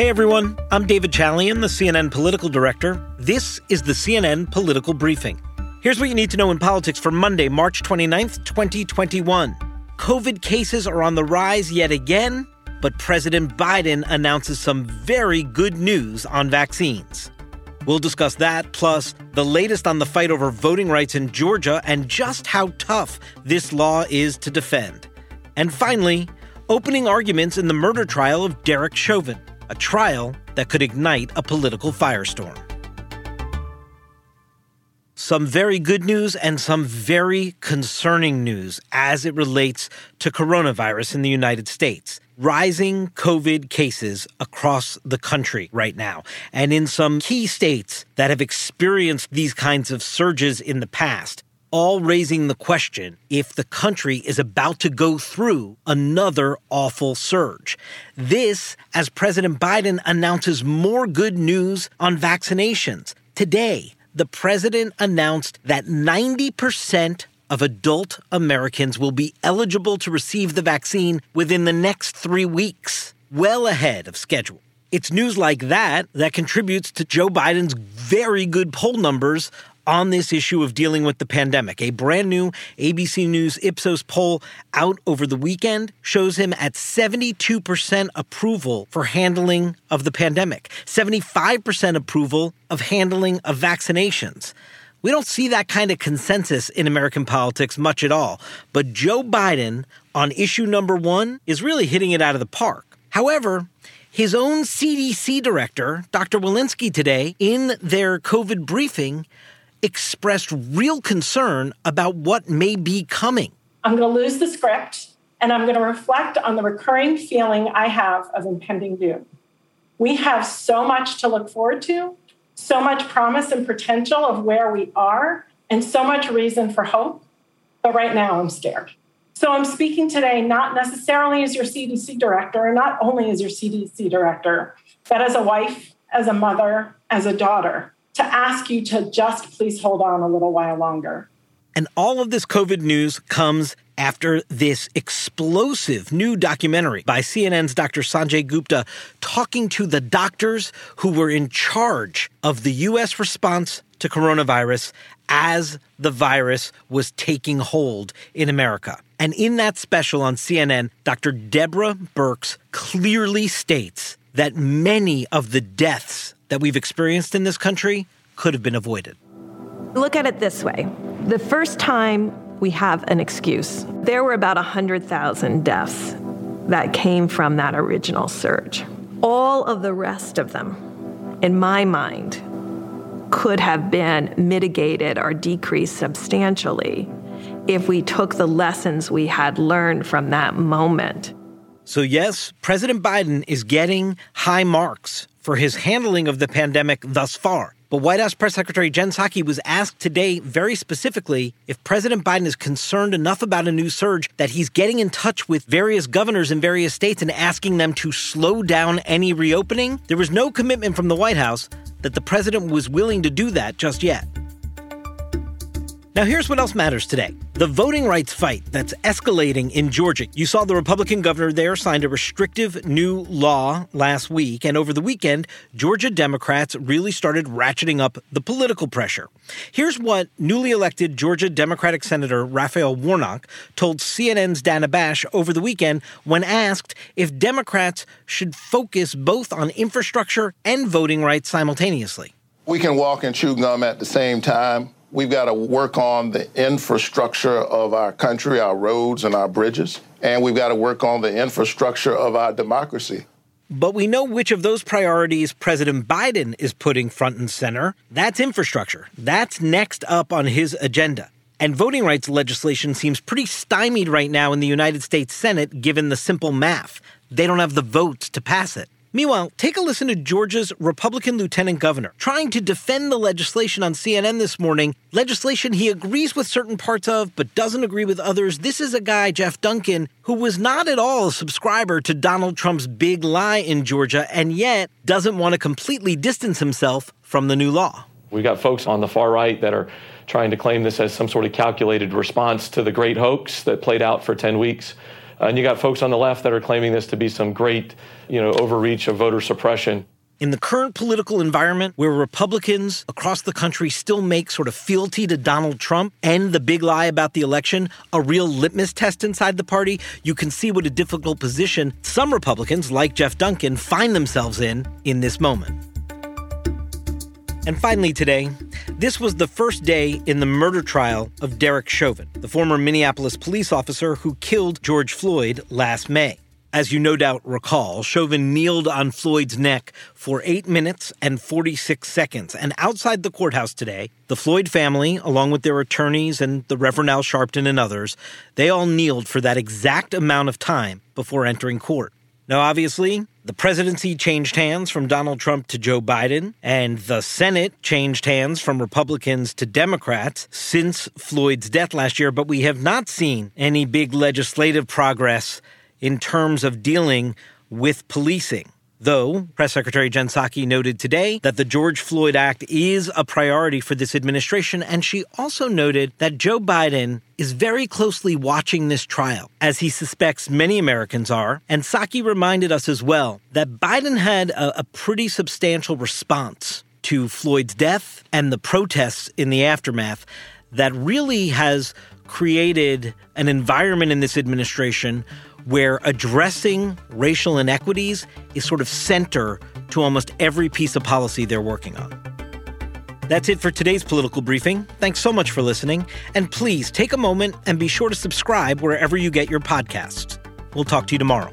Hey everyone, I'm David Chalian, the CNN political director. This is the CNN Political Briefing. Here's what you need to know in politics for Monday, March 29th, 2021. COVID cases are on the rise yet again, but President Biden announces some very good news on vaccines. We'll discuss that, plus the latest on the fight over voting rights in Georgia and just how tough this law is to defend. And finally, opening arguments in the murder trial of Derek Chauvin, a trial that could ignite a political firestorm. Some very good news and some very concerning news as it relates to coronavirus in the United States rising COVID cases across the country right now. And in some key states that have experienced these kinds of surges in the past, all raising the question if the country is about to go through another awful surge. This as President Biden announces more good news on vaccinations. Today, the president announced that 90% of adult Americans will be eligible to receive the vaccine within the next three weeks, well ahead of schedule. It's news like that that contributes to Joe Biden's very good poll numbers on this issue of dealing with the pandemic. A brand new ABC News Ipsos poll out over the weekend shows him at 72% approval for handling of the pandemic, 75% approval of handling of vaccinations. We don't see that kind of consensus in American politics much at all. But Joe Biden on issue number one is really hitting it out of the park. However, his own CDC director, Dr. Walensky, today, in their COVID briefing, expressed real concern about what may be coming. I'm going to lose the script and I'm going to reflect on the recurring feeling I have of impending doom. We have so much to look forward to so much promise and potential of where we are, and so much reason for hope. But right now, I'm scared. So I'm speaking today not necessarily as your CDC director, and not only as your CDC director, but as a wife, as a mother, as a daughter, to ask you to just please hold on a little while longer. And all of this COVID news comes after this explosive new documentary by CNN's Dr. Sanjay Gupta talking to the doctors who were in charge of the U.S. response to coronavirus as the virus was taking hold in America. And in that special on CNN, Dr. Deborah Birx clearly states that many of the deaths that we've experienced in this country could have been avoided. Look at it this way the first time we have an excuse. There were about 100,000 deaths that came from that original surge. All of the rest of them, in my mind, could have been mitigated or decreased substantially if we took the lessons we had learned from that moment. So, yes, President Biden is getting high marks for his handling of the pandemic thus far. But White House Press Secretary Jen Psaki was asked today very specifically if President Biden is concerned enough about a new surge that he's getting in touch with various governors in various states and asking them to slow down any reopening. There was no commitment from the White House that the president was willing to do that just yet. Now, here's what else matters today the voting rights fight that's escalating in Georgia. You saw the Republican governor there signed a restrictive new law last week, and over the weekend, Georgia Democrats really started ratcheting up the political pressure. Here's what newly elected Georgia Democratic Senator Raphael Warnock told CNN's Dana Bash over the weekend when asked if Democrats should focus both on infrastructure and voting rights simultaneously. We can walk and chew gum at the same time We've got to work on the infrastructure of our country, our roads and our bridges, and we've got to work on the infrastructure of our democracy. But we know which of those priorities President Biden is putting front and center. That's infrastructure. That's next up on his agenda. And voting rights legislation seems pretty stymied right now in the United States Senate given the simple math. They don't have the votes to pass it. Meanwhile, take a listen to Georgia's Republican lieutenant governor trying to defend the legislation on CNN this morning. Legislation he agrees with certain parts of, but doesn't agree with others. This is a guy, Jeff Duncan, who was not at all a subscriber to Donald Trump's big lie in Georgia and yet doesn't want to completely distance himself from the new law. We've got folks on the far right that are trying to claim this as some sort of calculated response to the great hoax that played out for 10 weeks Uh, and you got folks on the left that are claiming this to be some great, you know, overreach of voter suppression. In the current political environment where Republicans across the country still make sort of fealty to Donald Trump and the big lie about the election a real litmus test inside the party, you can see what a difficult position some Republicans, like Jeff Duncan, find themselves in in this moment. And finally, today, this was the first day in the murder trial of Derek Chauvin, the former Minneapolis police officer who killed George Floyd last May. As you no doubt recall, Chauvin kneeled on Floyd's neck for 8 minutes and 46 seconds. And outside the courthouse today, the Floyd family, along with their attorneys and the Reverend Al Sharpton and others, they all kneeled for that exact amount of time before entering court. Now, obviously, the presidency changed hands from Donald Trump to Joe Biden, and the Senate changed hands from Republicans to Democrats since Floyd's death last year, but we have not seen any big legislative progress in terms of dealing with policing. Though Press Secretary Jen Psaki noted today that the George Floyd Act is a priority for this administration, and she also noted that Joe Biden is very closely watching this trial, as he suspects many Americans are. And Psaki reminded us as well that Biden had a, a pretty substantial response to Floyd's death and the protests in the aftermath that really has created an environment in this administration where addressing racial inequities is sort of center to almost every piece of policy they're working on. That's it for today's political briefing. Thanks so much for listening. And please take a moment and be sure to subscribe wherever you get your podcasts. We'll talk to you tomorrow.